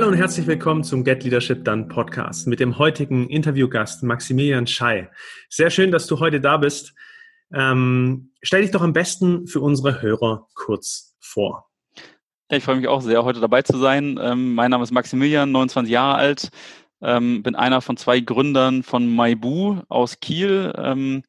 Hallo und herzlich willkommen zum Get Leadership Done Podcast mit dem heutigen Interviewgast Maximilian Schei. Sehr schön, dass du heute da bist. Ähm, stell dich doch am besten für unsere Hörer kurz vor. Ich freue mich auch sehr, heute dabei zu sein. Ähm, mein Name ist Maximilian, 29 Jahre alt, ähm, bin einer von zwei Gründern von Maibu aus Kiel. Ähm,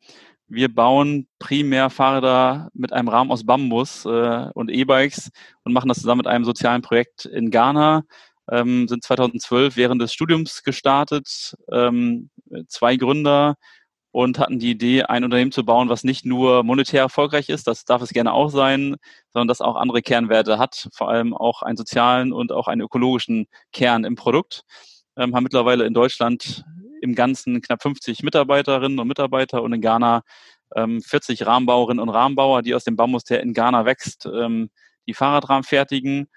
wir bauen primär Fahrräder mit einem Rahmen aus Bambus äh, und E-Bikes und machen das zusammen mit einem sozialen Projekt in Ghana ähm, sind 2012 während des Studiums gestartet, ähm, zwei Gründer und hatten die Idee, ein Unternehmen zu bauen, was nicht nur monetär erfolgreich ist, das darf es gerne auch sein, sondern das auch andere Kernwerte hat, vor allem auch einen sozialen und auch einen ökologischen Kern im Produkt. Ähm, haben mittlerweile in Deutschland im Ganzen knapp 50 Mitarbeiterinnen und Mitarbeiter und in Ghana ähm, 40 Rahmenbauerinnen und Rahmenbauer, die aus dem Bambus, der in Ghana wächst, ähm, die Fahrradrahmen fertigen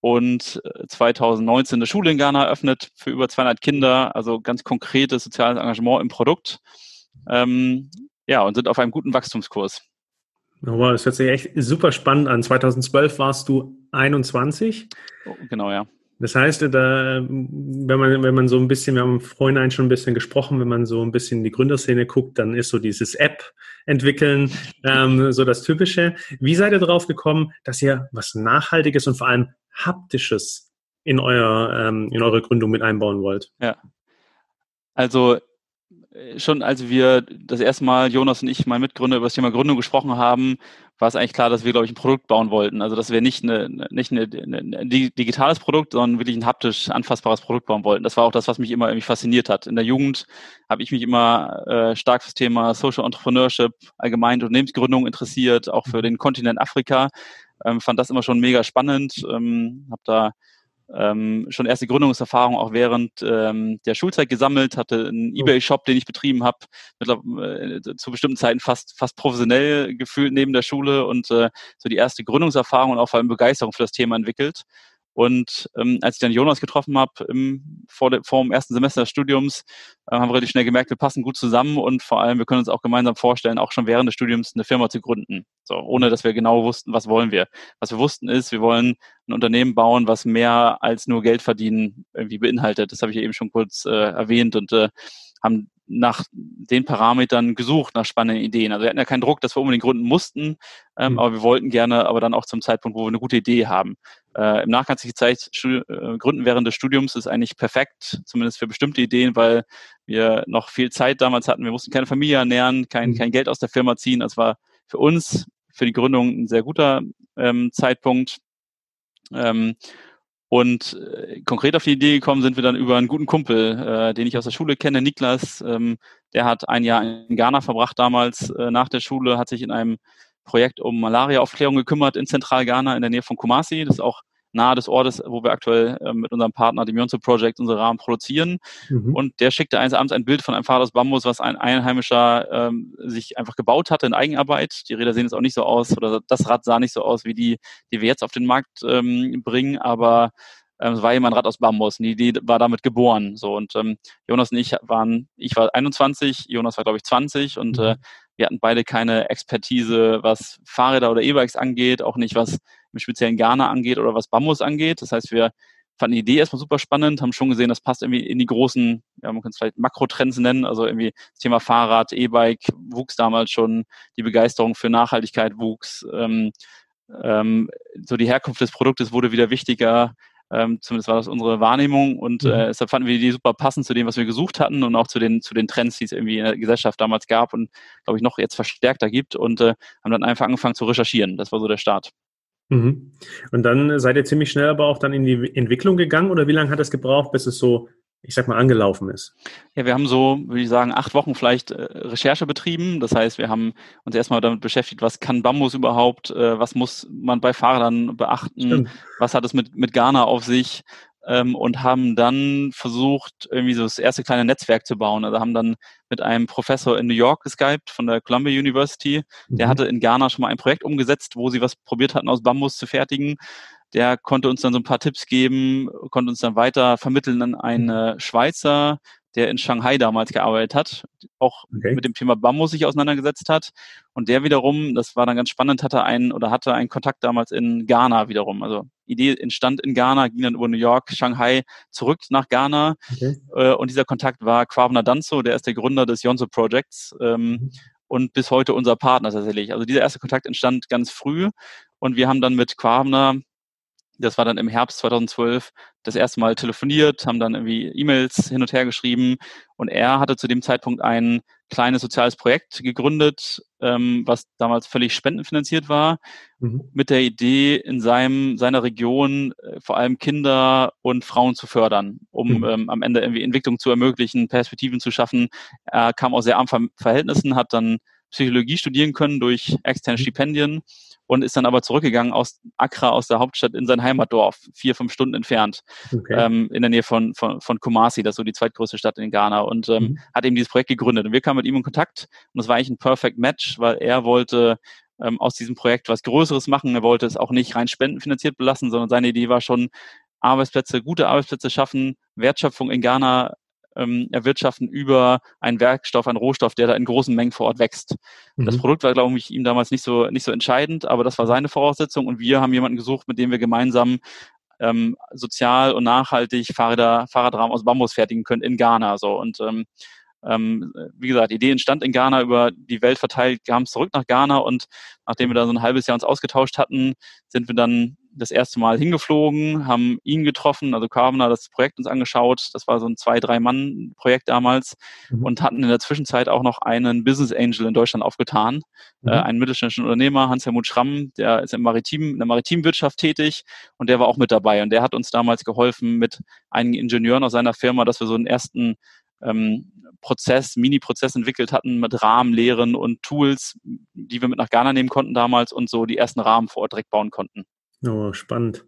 und 2019 äh, eine Schule in Ghana eröffnet für über 200 Kinder, also ganz konkretes soziales Engagement im Produkt. Ähm, ja, und sind auf einem guten Wachstumskurs. Wow, das hört sich echt super spannend an. 2012 warst du 21. Oh, genau, ja. Das heißt, da, wenn man, wenn man so ein bisschen, wir haben vorhin schon ein bisschen gesprochen, wenn man so ein bisschen in die Gründerszene guckt, dann ist so dieses App entwickeln ähm, so das Typische. Wie seid ihr darauf gekommen, dass ihr was Nachhaltiges und vor allem Haptisches in, euer, ähm, in eure Gründung mit einbauen wollt? Ja. Also schon als wir das erste Mal, Jonas und ich, mein Mitgründer, über das Thema Gründung gesprochen haben, war es eigentlich klar, dass wir, glaube ich, ein Produkt bauen wollten. Also, dass wir nicht, eine, nicht eine, ein digitales Produkt, sondern wirklich ein haptisch anfassbares Produkt bauen wollten. Das war auch das, was mich immer irgendwie fasziniert hat. In der Jugend habe ich mich immer äh, stark fürs Thema Social Entrepreneurship, allgemein Unternehmensgründung interessiert, auch für den Kontinent Afrika. Ähm, fand das immer schon mega spannend. Ähm, habe da ähm, schon erste Gründungserfahrung auch während ähm, der Schulzeit gesammelt, hatte einen oh. Ebay-Shop, den ich betrieben habe, äh, zu bestimmten Zeiten fast fast professionell gefühlt neben der Schule und äh, so die erste Gründungserfahrung und auch vor allem Begeisterung für das Thema entwickelt. Und ähm, als ich dann Jonas getroffen habe im, vor, de, vor dem ersten Semester des Studiums, äh, haben wir relativ schnell gemerkt, wir passen gut zusammen und vor allem, wir können uns auch gemeinsam vorstellen, auch schon während des Studiums eine Firma zu gründen. So, ohne dass wir genau wussten, was wollen wir. Was wir wussten ist, wir wollen ein Unternehmen bauen, was mehr als nur Geld verdienen irgendwie beinhaltet. Das habe ich eben schon kurz äh, erwähnt und äh, haben nach den Parametern gesucht, nach spannenden Ideen. Also wir hatten ja keinen Druck, dass wir unbedingt gründen mussten, ähm, mhm. aber wir wollten gerne, aber dann auch zum Zeitpunkt, wo wir eine gute Idee haben. Äh, Im Nachgang hat sich gezeigt, äh, Gründen während des Studiums ist eigentlich perfekt, zumindest für bestimmte Ideen, weil wir noch viel Zeit damals hatten. Wir mussten keine Familie ernähren, kein, mhm. kein Geld aus der Firma ziehen. Das war für uns, für die Gründung ein sehr guter ähm, Zeitpunkt. Ähm, und äh, konkret auf die Idee gekommen sind wir dann über einen guten Kumpel, äh, den ich aus der Schule kenne, Niklas. Ähm, der hat ein Jahr in Ghana verbracht damals äh, nach der Schule, hat sich in einem Projekt um Malariaaufklärung gekümmert in Zentral-Ghana in der Nähe von Kumasi. Das ist auch nahe des Ortes, wo wir aktuell äh, mit unserem Partner, dem Yonzo Project, unsere Rahmen produzieren. Mhm. Und der schickte eines Abends ein Bild von einem Fahrrad aus Bambus, was ein Einheimischer ähm, sich einfach gebaut hatte in Eigenarbeit. Die Räder sehen jetzt auch nicht so aus, oder das Rad sah nicht so aus wie die, die wir jetzt auf den Markt ähm, bringen, aber ähm, es war jemand Rad aus Bambus und die Idee war damit geboren. So und ähm, Jonas und ich waren, ich war 21, Jonas war glaube ich 20 und mhm. äh, wir hatten beide keine Expertise, was Fahrräder oder E-Bikes angeht, auch nicht was im speziellen Ghana angeht oder was Bambus angeht. Das heißt, wir fanden die Idee erstmal super spannend, haben schon gesehen, das passt irgendwie in die großen, ja, man kann es vielleicht Makrotrends nennen, also irgendwie das Thema Fahrrad, E-Bike wuchs damals schon, die Begeisterung für Nachhaltigkeit wuchs, ähm, ähm, so die Herkunft des Produktes wurde wieder wichtiger, ähm, zumindest war das unsere Wahrnehmung und mhm. äh, deshalb fanden wir die super passend zu dem, was wir gesucht hatten und auch zu den, zu den Trends, die es irgendwie in der Gesellschaft damals gab und glaube ich noch jetzt verstärkter gibt und äh, haben dann einfach angefangen zu recherchieren. Das war so der Start. Mhm. Und dann seid ihr ziemlich schnell aber auch dann in die Entwicklung gegangen oder wie lange hat es gebraucht, bis es so ich sag mal, angelaufen ist? Ja, wir haben so, würde ich sagen, acht Wochen vielleicht äh, Recherche betrieben. Das heißt, wir haben uns erstmal damit beschäftigt, was kann Bambus überhaupt, äh, was muss man bei Fahrern beachten, Stimmt. was hat es mit, mit Ghana auf sich ähm, und haben dann versucht, irgendwie so das erste kleine Netzwerk zu bauen. Also haben dann mit einem Professor in New York geskypt von der Columbia University. Der mhm. hatte in Ghana schon mal ein Projekt umgesetzt, wo sie was probiert hatten, aus Bambus zu fertigen der konnte uns dann so ein paar Tipps geben, konnte uns dann weiter vermitteln an einen mhm. Schweizer, der in Shanghai damals gearbeitet hat, auch okay. mit dem Thema Bambus sich auseinandergesetzt hat. Und der wiederum, das war dann ganz spannend, hatte einen oder hatte einen Kontakt damals in Ghana wiederum. Also Idee entstand in Ghana, ging dann über New York, Shanghai zurück nach Ghana. Okay. Äh, und dieser Kontakt war Kwabna Danzo, der ist der Gründer des Yonzo Projects. Ähm, mhm. Und bis heute unser Partner tatsächlich. Also dieser erste Kontakt entstand ganz früh und wir haben dann mit Quavner das war dann im Herbst 2012 das erste Mal telefoniert, haben dann irgendwie E-Mails hin und her geschrieben und er hatte zu dem Zeitpunkt ein kleines soziales Projekt gegründet, ähm, was damals völlig spendenfinanziert war, mhm. mit der Idee, in seinem, seiner Region äh, vor allem Kinder und Frauen zu fördern, um mhm. ähm, am Ende irgendwie Entwicklung zu ermöglichen, Perspektiven zu schaffen. Er kam aus sehr armen Verhältnissen, hat dann Psychologie studieren können durch externe mhm. Stipendien und ist dann aber zurückgegangen aus Accra, aus der Hauptstadt in sein Heimatdorf, vier, fünf Stunden entfernt, okay. ähm, in der Nähe von, von, von Kumasi, das ist so die zweitgrößte Stadt in Ghana und ähm, mhm. hat eben dieses Projekt gegründet. Und wir kamen mit ihm in Kontakt und es war eigentlich ein Perfect Match, weil er wollte ähm, aus diesem Projekt was Größeres machen. Er wollte es auch nicht rein spendenfinanziert belassen, sondern seine Idee war schon, Arbeitsplätze, gute Arbeitsplätze schaffen, Wertschöpfung in Ghana ähm, erwirtschaften über einen Werkstoff, einen Rohstoff, der da in großen Mengen vor Ort wächst. Mhm. Das Produkt war, glaube ich, ihm damals nicht so, nicht so entscheidend, aber das war seine Voraussetzung und wir haben jemanden gesucht, mit dem wir gemeinsam ähm, sozial und nachhaltig Fahrräder, Fahrradrahmen aus Bambus fertigen können in Ghana. So. Und ähm, ähm, wie gesagt, die Idee entstand in Ghana über die Welt verteilt, kamen zurück nach Ghana und nachdem wir da so ein halbes Jahr uns ausgetauscht hatten, sind wir dann das erste Mal hingeflogen, haben ihn getroffen, also Carvener, das Projekt uns angeschaut. Das war so ein zwei, drei Mann-Projekt damals mhm. und hatten in der Zwischenzeit auch noch einen Business Angel in Deutschland aufgetan, mhm. äh, einen mittelständischen Unternehmer, Hans-Helmut Schramm, der ist im Maritim, in der Maritimwirtschaft tätig und der war auch mit dabei und der hat uns damals geholfen mit einigen Ingenieuren aus seiner Firma, dass wir so einen ersten ähm, Prozess, Mini-Prozess entwickelt hatten mit Rahmenlehren und Tools, die wir mit nach Ghana nehmen konnten damals und so die ersten Rahmen vor Ort direkt bauen konnten. Oh, spannend.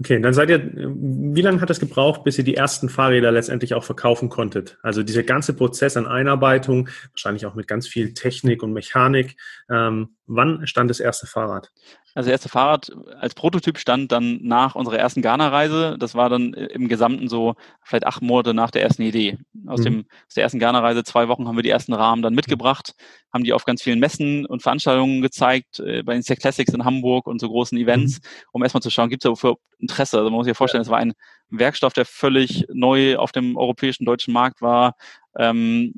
Okay, dann seid ihr, wie lange hat es gebraucht, bis ihr die ersten Fahrräder letztendlich auch verkaufen konntet? Also dieser ganze Prozess an Einarbeitung, wahrscheinlich auch mit ganz viel Technik und Mechanik. Ähm, wann stand das erste Fahrrad? Also das erste Fahrrad als Prototyp stand dann nach unserer ersten Ghana-Reise. Das war dann im Gesamten so vielleicht acht Monate nach der ersten Idee. Aus, mhm. dem, aus der ersten Ghana-Reise, zwei Wochen haben wir die ersten Rahmen dann mitgebracht, haben die auf ganz vielen Messen und Veranstaltungen gezeigt, äh, bei den Classics in Hamburg und so großen Events, mhm. um erstmal zu schauen, gibt es da für Interesse? Also man muss sich ja vorstellen, es war ein Werkstoff, der völlig neu auf dem europäischen deutschen Markt war. Ähm,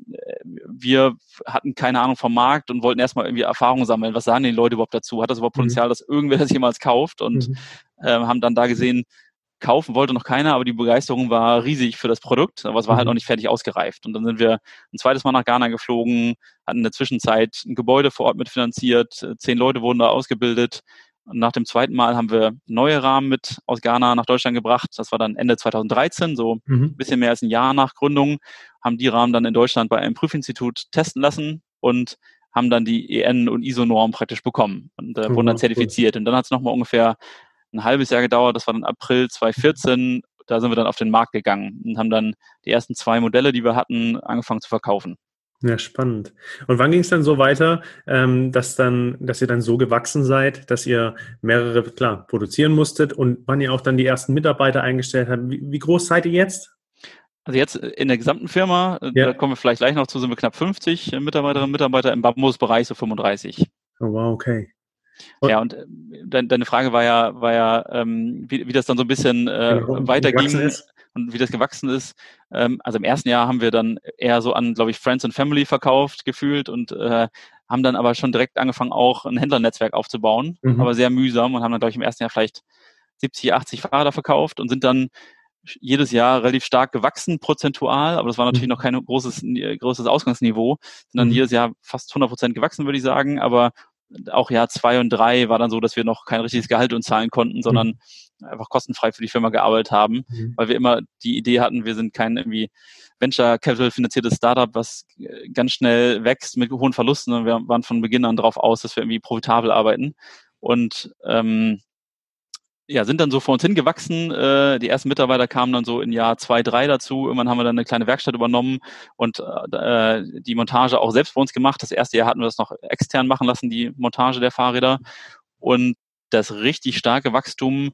wir hatten keine Ahnung vom Markt und wollten erstmal irgendwie Erfahrungen sammeln. Was sagen die Leute überhaupt dazu? Hat das überhaupt mhm. Potenzial, mhm. dass irgendwer das jemals kauft? Und mhm. ähm, haben dann da gesehen, kaufen wollte noch keiner, aber die Begeisterung war riesig für das Produkt, aber es war halt mhm. noch nicht fertig ausgereift. Und dann sind wir ein zweites Mal nach Ghana geflogen, hatten in der Zwischenzeit ein Gebäude vor Ort mitfinanziert, zehn Leute wurden da ausgebildet, nach dem zweiten Mal haben wir neue Rahmen mit aus Ghana nach Deutschland gebracht. Das war dann Ende 2013, so mhm. ein bisschen mehr als ein Jahr nach Gründung, haben die Rahmen dann in Deutschland bei einem Prüfinstitut testen lassen und haben dann die EN- und ISO-Norm praktisch bekommen und äh, wurden dann zertifiziert. Und dann hat es nochmal ungefähr ein halbes Jahr gedauert, das war dann April 2014. Da sind wir dann auf den Markt gegangen und haben dann die ersten zwei Modelle, die wir hatten, angefangen zu verkaufen. Ja, spannend. Und wann ging es dann so weiter, ähm, dass dann, dass ihr dann so gewachsen seid, dass ihr mehrere, klar, produzieren musstet und wann ihr auch dann die ersten Mitarbeiter eingestellt habt? Wie, wie groß seid ihr jetzt? Also jetzt in der gesamten Firma, äh, ja. da kommen wir vielleicht gleich noch zu, sind wir knapp 50 Mitarbeiterinnen und Mitarbeiter, im Bambus-Bereich so 35. Oh, wow, okay. Und ja, und äh, deine Frage war ja, war ja, ähm, wie, wie das dann so ein bisschen äh, genau, weiterging. Ist und wie das gewachsen ist. Ähm, also im ersten Jahr haben wir dann eher so an, glaube ich, Friends and Family verkauft, gefühlt und äh, haben dann aber schon direkt angefangen, auch ein Händlernetzwerk aufzubauen, mhm. aber sehr mühsam und haben dann, glaube ich, im ersten Jahr vielleicht 70, 80 Fahrräder verkauft und sind dann jedes Jahr relativ stark gewachsen, prozentual, aber das war natürlich mhm. noch kein großes, großes Ausgangsniveau, sind dann mhm. jedes Jahr fast 100 Prozent gewachsen, würde ich sagen, aber auch Jahr zwei und drei war dann so, dass wir noch kein richtiges Gehalt uns zahlen konnten, sondern mhm einfach kostenfrei für die Firma gearbeitet haben, mhm. weil wir immer die Idee hatten, wir sind kein irgendwie Venture Capital finanziertes Startup, was äh, ganz schnell wächst mit hohen Verlusten und wir waren von Beginn an darauf aus, dass wir irgendwie profitabel arbeiten und ähm, ja, sind dann so vor uns hingewachsen. Äh, die ersten Mitarbeiter kamen dann so in Jahr zwei, drei dazu. Irgendwann haben wir dann eine kleine Werkstatt übernommen und äh, die Montage auch selbst bei uns gemacht. Das erste Jahr hatten wir das noch extern machen lassen, die Montage der Fahrräder. Und das richtig starke Wachstum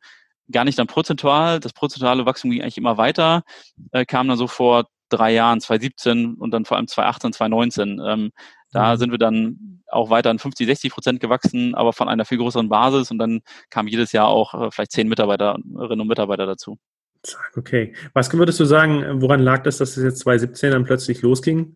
gar nicht dann prozentual. Das prozentuale Wachstum ging eigentlich immer weiter, äh, kam dann so vor drei Jahren, 2017 und dann vor allem 2018, 2019. Ähm, da mhm. sind wir dann auch weiter an 50, 60 Prozent gewachsen, aber von einer viel größeren Basis und dann kamen jedes Jahr auch äh, vielleicht zehn Mitarbeiterinnen und Mitarbeiter dazu. Okay. Was würdest du sagen, woran lag das, dass es jetzt 2017 dann plötzlich losging?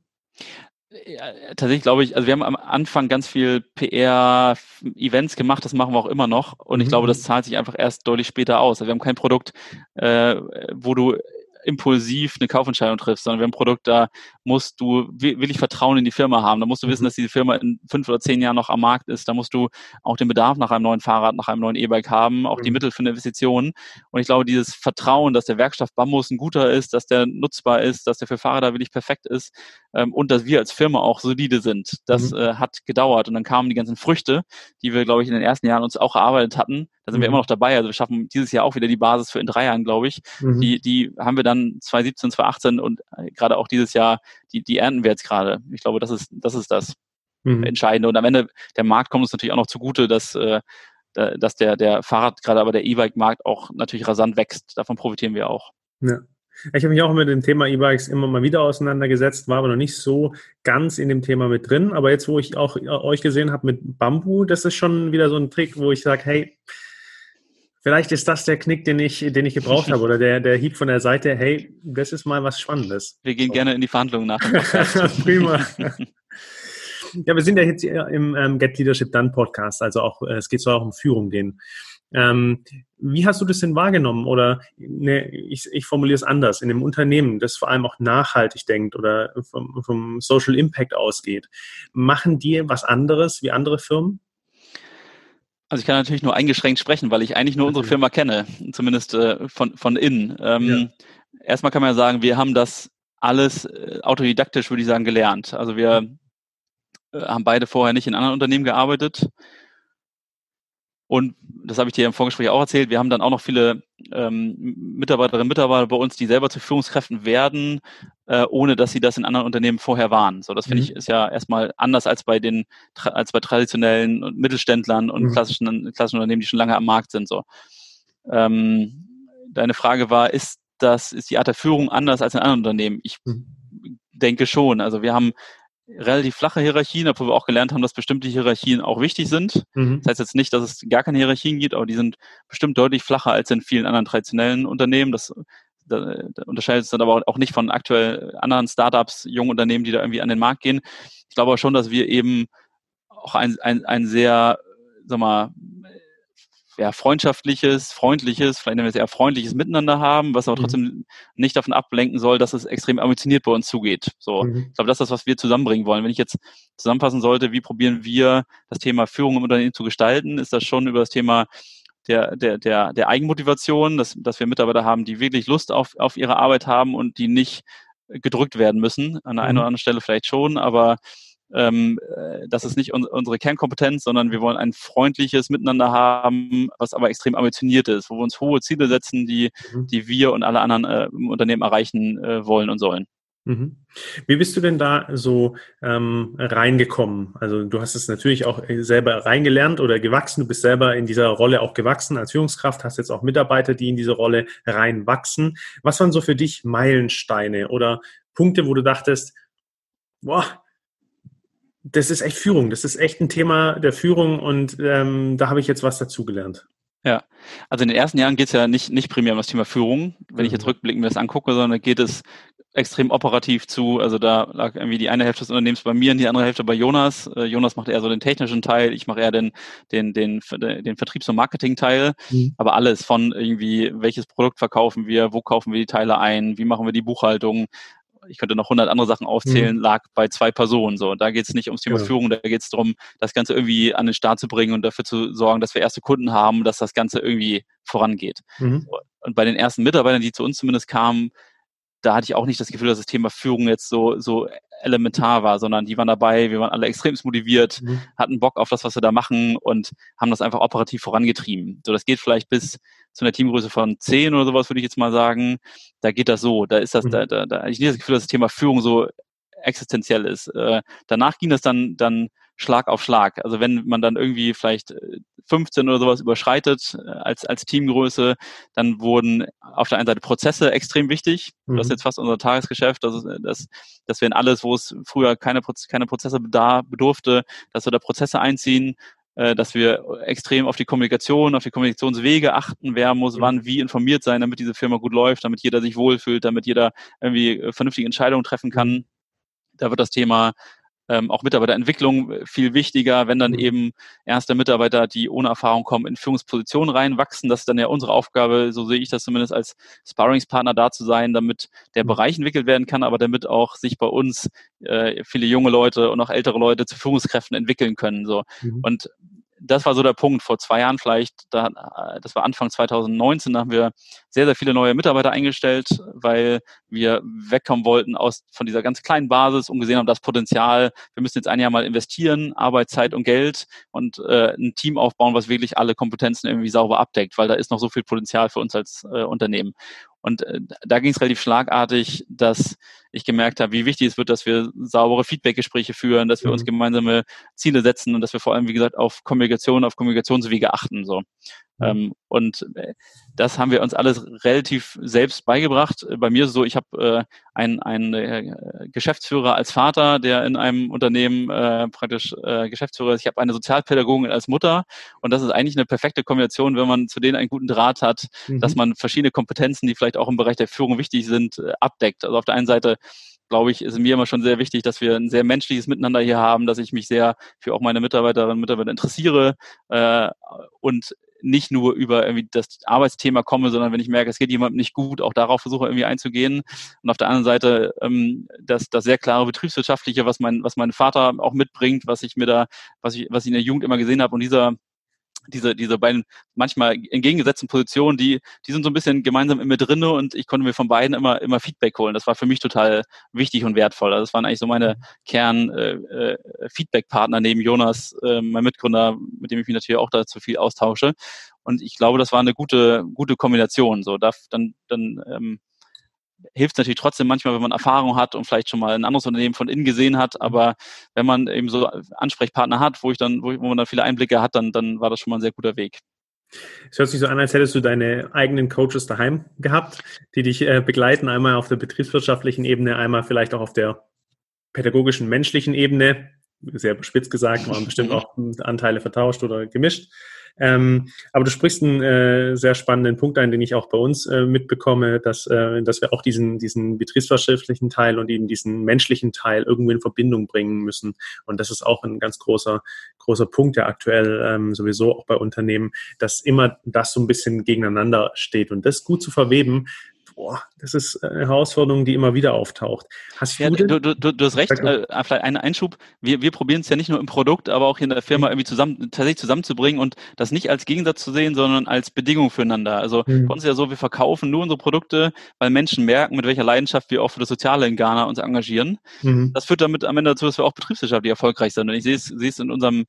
Ja, tatsächlich glaube ich, also wir haben am Anfang ganz viel PR-Events gemacht, das machen wir auch immer noch. Und ich glaube, das mhm. zahlt sich einfach erst deutlich später aus. Also wir haben kein Produkt, äh, wo du impulsiv eine Kaufentscheidung triffst, sondern haben ein Produkt, da musst du wirklich Vertrauen in die Firma haben. Da musst du wissen, mhm. dass diese Firma in fünf oder zehn Jahren noch am Markt ist. Da musst du auch den Bedarf nach einem neuen Fahrrad, nach einem neuen E-Bike haben, auch die mhm. Mittel für eine Investition. Und ich glaube, dieses Vertrauen, dass der Werkstoff Bambus ein guter ist, dass der nutzbar ist, dass der für Fahrräder wirklich perfekt ist ähm, und dass wir als Firma auch solide sind, das mhm. äh, hat gedauert. Und dann kamen die ganzen Früchte, die wir, glaube ich, in den ersten Jahren uns auch erarbeitet hatten. Da sind mhm. wir immer noch dabei. Also wir schaffen dieses Jahr auch wieder die Basis für in drei Jahren, glaube ich. Mhm. Die, die haben wir dann 2017, 2018 und äh, gerade auch dieses Jahr die, die ernten wir jetzt gerade. Ich glaube, das ist, das ist das mhm. Entscheidende. Und am Ende, der Markt kommt uns natürlich auch noch zugute, dass, äh, dass der, der Fahrrad, gerade aber der E-Bike-Markt auch natürlich rasant wächst. Davon profitieren wir auch. Ja. Ich habe mich auch mit dem Thema E-Bikes immer mal wieder auseinandergesetzt, war aber noch nicht so ganz in dem Thema mit drin. Aber jetzt, wo ich auch euch gesehen habe mit Bambu, das ist schon wieder so ein Trick, wo ich sage, hey, Vielleicht ist das der Knick, den ich, den ich gebraucht habe, oder der, der Hieb von der Seite, hey, das ist mal was Spannendes. Wir gehen gerne in die Verhandlungen nach. Prima. ja, wir sind ja jetzt im ähm, Get Leadership Done Podcast, also auch, äh, es geht so auch um Führung gehen. Ähm, wie hast du das denn wahrgenommen? Oder ne, ich, ich formuliere es anders, in einem Unternehmen, das vor allem auch nachhaltig denkt oder vom, vom Social Impact ausgeht, machen die was anderes wie andere Firmen? Also ich kann natürlich nur eingeschränkt sprechen, weil ich eigentlich nur unsere Firma kenne, zumindest äh, von, von innen. Ähm, ja. Erstmal kann man ja sagen, wir haben das alles äh, autodidaktisch, würde ich sagen, gelernt. Also wir äh, haben beide vorher nicht in anderen Unternehmen gearbeitet. Und das habe ich dir im Vorgespräch auch erzählt, wir haben dann auch noch viele ähm, Mitarbeiterinnen und Mitarbeiter bei uns, die selber zu Führungskräften werden, äh, ohne dass sie das in anderen Unternehmen vorher waren. So, das finde mhm. ich ist ja erstmal anders als bei den als bei traditionellen Mittelständlern und mhm. klassischen, klassischen Unternehmen, die schon lange am Markt sind. So. Ähm, deine Frage war, ist das, ist die Art der Führung anders als in anderen Unternehmen? Ich mhm. denke schon. Also wir haben relativ flache Hierarchien, obwohl wir auch gelernt haben, dass bestimmte Hierarchien auch wichtig sind. Mhm. Das heißt jetzt nicht, dass es gar keine Hierarchien gibt, aber die sind bestimmt deutlich flacher als in vielen anderen traditionellen Unternehmen. Das, da, da unterscheidet es dann aber auch nicht von aktuell anderen Startups, jungen Unternehmen, die da irgendwie an den Markt gehen. Ich glaube aber schon, dass wir eben auch ein, ein, ein sehr, sag mal, ja, freundschaftliches, freundliches, vielleicht nennen wir es eher freundliches Miteinander haben, was aber mhm. trotzdem nicht davon ablenken soll, dass es extrem ambitioniert bei uns zugeht. So, mhm. ich glaube, das ist das, was wir zusammenbringen wollen. Wenn ich jetzt zusammenfassen sollte, wie probieren wir das Thema Führung im Unternehmen zu gestalten, ist das schon über das Thema der, der, der, der Eigenmotivation, dass, dass wir Mitarbeiter haben, die wirklich Lust auf, auf ihre Arbeit haben und die nicht gedrückt werden müssen. An der einen mhm. oder anderen Stelle vielleicht schon, aber ähm, äh, das ist nicht un unsere Kernkompetenz, sondern wir wollen ein freundliches Miteinander haben, was aber extrem ambitioniert ist, wo wir uns hohe Ziele setzen, die, mhm. die wir und alle anderen äh, im Unternehmen erreichen äh, wollen und sollen. Mhm. Wie bist du denn da so ähm, reingekommen? Also du hast es natürlich auch selber reingelernt oder gewachsen. Du bist selber in dieser Rolle auch gewachsen als Führungskraft, hast jetzt auch Mitarbeiter, die in diese Rolle reinwachsen. Was waren so für dich Meilensteine oder Punkte, wo du dachtest, boah, das ist echt Führung. Das ist echt ein Thema der Führung und ähm, da habe ich jetzt was dazugelernt. Ja, also in den ersten Jahren geht es ja nicht, nicht primär um das Thema Führung, wenn mhm. ich jetzt rückblickend mir das angucke, sondern geht es extrem operativ zu. Also da lag irgendwie die eine Hälfte des Unternehmens bei mir und die andere Hälfte bei Jonas. Äh, Jonas macht eher so den technischen Teil, ich mache eher den, den, den, den Vertriebs- und Marketing-Teil. Mhm. Aber alles von irgendwie, welches Produkt verkaufen wir, wo kaufen wir die Teile ein, wie machen wir die Buchhaltung, ich könnte noch 100 andere Sachen aufzählen, mhm. lag bei zwei Personen. So, da geht es nicht ums Thema ja. Führung, da geht es darum, das Ganze irgendwie an den Start zu bringen und dafür zu sorgen, dass wir erste Kunden haben, dass das Ganze irgendwie vorangeht. Mhm. Und bei den ersten Mitarbeitern, die zu uns zumindest kamen, da hatte ich auch nicht das Gefühl, dass das Thema Führung jetzt so, so elementar war, sondern die waren dabei, wir waren alle extrem motiviert, mhm. hatten Bock auf das, was wir da machen und haben das einfach operativ vorangetrieben. So, das geht vielleicht bis zu einer Teamgröße von zehn oder sowas, würde ich jetzt mal sagen. Da geht das so. Da ist das, mhm. da, da, da ich nicht das Gefühl, dass das Thema Führung so existenziell ist. Äh, danach ging das dann, dann Schlag auf Schlag. Also wenn man dann irgendwie vielleicht 15 oder sowas überschreitet als, als Teamgröße, dann wurden auf der einen Seite Prozesse extrem wichtig. Mhm. Das ist jetzt fast unser Tagesgeschäft, dass, dass, dass wir in alles, wo es früher keine, keine Prozesse bedurfte, dass wir da Prozesse einziehen, äh, dass wir extrem auf die Kommunikation, auf die Kommunikationswege achten, wer muss wann wie informiert sein, damit diese Firma gut läuft, damit jeder sich wohlfühlt, damit jeder irgendwie äh, vernünftige Entscheidungen treffen kann. Da wird das Thema ähm, auch Mitarbeiterentwicklung äh, viel wichtiger, wenn dann mhm. eben erste Mitarbeiter, die ohne Erfahrung kommen, in Führungspositionen reinwachsen. Das ist dann ja unsere Aufgabe, so sehe ich das zumindest als Sparringspartner da zu sein, damit der mhm. Bereich entwickelt werden kann, aber damit auch sich bei uns äh, viele junge Leute und auch ältere Leute zu Führungskräften entwickeln können. So. Mhm. Und das war so der Punkt vor zwei Jahren vielleicht, da, das war Anfang 2019, da haben wir sehr, sehr viele neue Mitarbeiter eingestellt, weil wir wegkommen wollten aus, von dieser ganz kleinen Basis und gesehen haben, das Potenzial, wir müssen jetzt ein Jahr mal investieren, Arbeit, Zeit und Geld und äh, ein Team aufbauen, was wirklich alle Kompetenzen irgendwie sauber abdeckt, weil da ist noch so viel Potenzial für uns als äh, Unternehmen. Und äh, da ging es relativ schlagartig, dass ich gemerkt habe, wie wichtig es wird, dass wir saubere Feedbackgespräche führen, dass wir mhm. uns gemeinsame Ziele setzen und dass wir vor allem, wie gesagt, auf Kommunikation, auf Kommunikationswege achten. So. Mhm. Ähm, und äh, das haben wir uns alles relativ selbst beigebracht. Bei mir ist es so, ich habe äh, einen, einen äh, Geschäftsführer als Vater, der in einem Unternehmen äh, praktisch äh, Geschäftsführer ist. Ich habe eine Sozialpädagogin als Mutter und das ist eigentlich eine perfekte Kombination, wenn man zu denen einen guten Draht hat, mhm. dass man verschiedene Kompetenzen, die vielleicht auch im Bereich der Führung wichtig sind, äh, abdeckt. Also auf der einen Seite glaube ich, ist mir immer schon sehr wichtig, dass wir ein sehr menschliches Miteinander hier haben, dass ich mich sehr für auch meine Mitarbeiterinnen und Mitarbeiter interessiere äh, und nicht nur über irgendwie das Arbeitsthema komme, sondern wenn ich merke, es geht jemandem nicht gut, auch darauf versuche irgendwie einzugehen. Und auf der anderen Seite ähm, das, das sehr klare betriebswirtschaftliche, was mein, was mein Vater auch mitbringt, was ich mir da, was ich, was ich in der Jugend immer gesehen habe und dieser diese, diese beiden manchmal entgegengesetzten Positionen, die, die sind so ein bisschen gemeinsam immer drinne und ich konnte mir von beiden immer, immer Feedback holen. Das war für mich total wichtig und wertvoll. Also das waren eigentlich so meine Kern-Feedback-Partner äh, äh neben Jonas, äh, mein Mitgründer, mit dem ich mich natürlich auch dazu viel austausche. Und ich glaube, das war eine gute, gute Kombination. So, da, dann, dann ähm, hilft es natürlich trotzdem manchmal, wenn man Erfahrung hat und vielleicht schon mal ein anderes Unternehmen von innen gesehen hat. Aber wenn man eben so Ansprechpartner hat, wo ich dann, wo, wo man dann viele Einblicke hat, dann, dann war das schon mal ein sehr guter Weg. Es hört sich so an, als hättest du deine eigenen Coaches daheim gehabt, die dich äh, begleiten, einmal auf der betriebswirtschaftlichen Ebene, einmal vielleicht auch auf der pädagogischen, menschlichen Ebene. Sehr spitz gesagt, waren bestimmt auch Anteile vertauscht oder gemischt. Ähm, aber du sprichst einen äh, sehr spannenden Punkt ein, den ich auch bei uns äh, mitbekomme, dass, äh, dass wir auch diesen, diesen betriebswirtschaftlichen Teil und eben diesen menschlichen Teil irgendwo in Verbindung bringen müssen. Und das ist auch ein ganz großer, großer Punkt, der aktuell ähm, sowieso auch bei Unternehmen, dass immer das so ein bisschen gegeneinander steht. Und das gut zu verweben, boah, das ist eine Herausforderung, die immer wieder auftaucht. Hast ja, du, du, du, du hast recht, äh, vielleicht einen Einschub. Wir, wir probieren es ja nicht nur im Produkt, aber auch in der Firma mhm. irgendwie zusammen, tatsächlich zusammenzubringen und das nicht als Gegensatz zu sehen, sondern als Bedingung füreinander. Also mhm. bei uns ist ja so, wir verkaufen nur unsere Produkte, weil Menschen merken, mit welcher Leidenschaft wir auch für das Soziale in Ghana uns engagieren. Mhm. Das führt damit am Ende dazu, dass wir auch betriebswirtschaftlich erfolgreich sind. Und ich sehe es, sehe es in unserem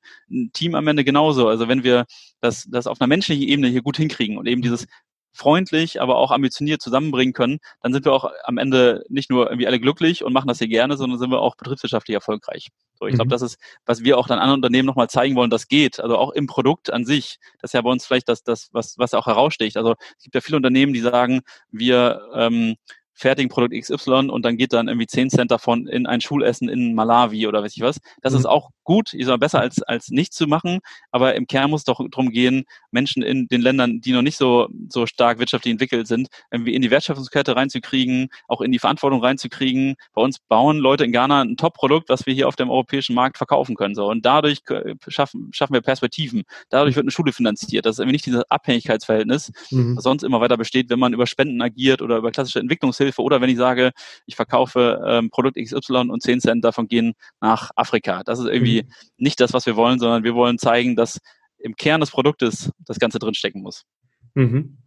Team am Ende genauso. Also wenn wir das, das auf einer menschlichen Ebene hier gut hinkriegen und eben dieses freundlich, aber auch ambitioniert zusammenbringen können, dann sind wir auch am Ende nicht nur irgendwie alle glücklich und machen das hier gerne, sondern sind wir auch betriebswirtschaftlich erfolgreich. So, ich mhm. glaube, das ist, was wir auch dann anderen Unternehmen nochmal zeigen wollen, das geht. Also auch im Produkt an sich. Das ist ja bei uns vielleicht das, das was, was auch heraussticht. Also es gibt ja viele Unternehmen, die sagen, wir ähm, fertigen Produkt XY und dann geht dann irgendwie 10 Cent davon in ein Schulessen in Malawi oder weiß ich was. Das mhm. ist auch gut, ist aber besser als, als nichts zu machen. Aber im Kern muss doch darum gehen, Menschen in den Ländern, die noch nicht so, so stark wirtschaftlich entwickelt sind, irgendwie in die Wertschöpfungskette reinzukriegen, auch in die Verantwortung reinzukriegen. Bei uns bauen Leute in Ghana ein Top-Produkt, was wir hier auf dem europäischen Markt verkaufen können. So. Und dadurch schaffen, schaffen wir Perspektiven. Dadurch wird eine Schule finanziert. Das ist irgendwie nicht dieses Abhängigkeitsverhältnis, mhm. was sonst immer weiter besteht, wenn man über Spenden agiert oder über klassische Entwicklungshilfe Entwicklungshilfe oder wenn ich sage, ich verkaufe ähm, Produkt XY und 10 Cent davon gehen nach Afrika. Das ist irgendwie mhm. nicht das, was wir wollen, sondern wir wollen zeigen, dass im Kern des Produktes das Ganze drinstecken muss. Mhm.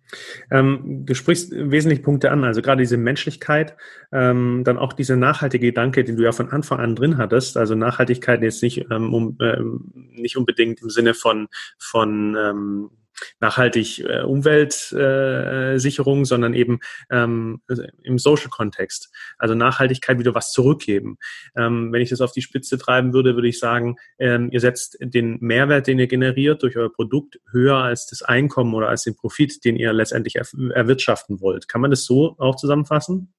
Ähm, du sprichst wesentlich Punkte an, also gerade diese Menschlichkeit, ähm, dann auch dieser nachhaltige Gedanke, den du ja von Anfang an drin hattest. Also Nachhaltigkeit jetzt nicht, ähm, um, ähm, nicht unbedingt im Sinne von, von ähm, nachhaltig äh, Umweltsicherung, äh, sondern eben ähm, also im Social-Kontext. Also Nachhaltigkeit wieder was zurückgeben. Ähm, wenn ich das auf die Spitze treiben würde, würde ich sagen, ähm, ihr setzt den Mehrwert, den ihr generiert durch euer Produkt, höher als das Einkommen oder als den Profit, den ihr letztendlich er erwirtschaften wollt. Kann man das so auch zusammenfassen?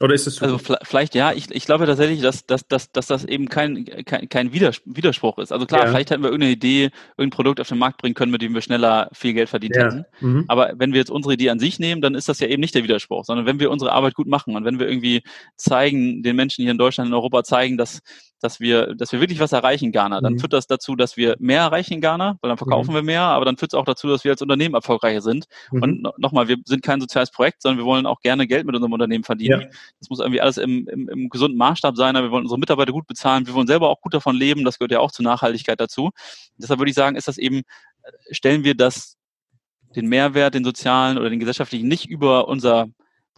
Oder ist es Also vielleicht ja, ich, ich glaube tatsächlich, dass, dass, dass, dass das eben kein, kein, kein Widerspruch ist. Also klar, ja. vielleicht hätten wir irgendeine Idee, irgendein Produkt auf den Markt bringen können, mit dem wir schneller viel Geld verdient ja. hätten. Mhm. Aber wenn wir jetzt unsere Idee an sich nehmen, dann ist das ja eben nicht der Widerspruch, sondern wenn wir unsere Arbeit gut machen und wenn wir irgendwie zeigen, den Menschen hier in Deutschland, in Europa zeigen, dass dass wir, dass wir wirklich was erreichen in Ghana. Dann mhm. führt das dazu, dass wir mehr erreichen in Ghana, weil dann verkaufen mhm. wir mehr, aber dann führt es auch dazu, dass wir als Unternehmen erfolgreicher sind. Mhm. Und no, nochmal, wir sind kein soziales Projekt, sondern wir wollen auch gerne Geld mit unserem Unternehmen verdienen. Ja. Das muss irgendwie alles im, im, im gesunden Maßstab sein. Wir wollen unsere Mitarbeiter gut bezahlen. Wir wollen selber auch gut davon leben. Das gehört ja auch zur Nachhaltigkeit dazu. Deshalb würde ich sagen, ist das eben, stellen wir das den Mehrwert, den sozialen oder den gesellschaftlichen nicht über unser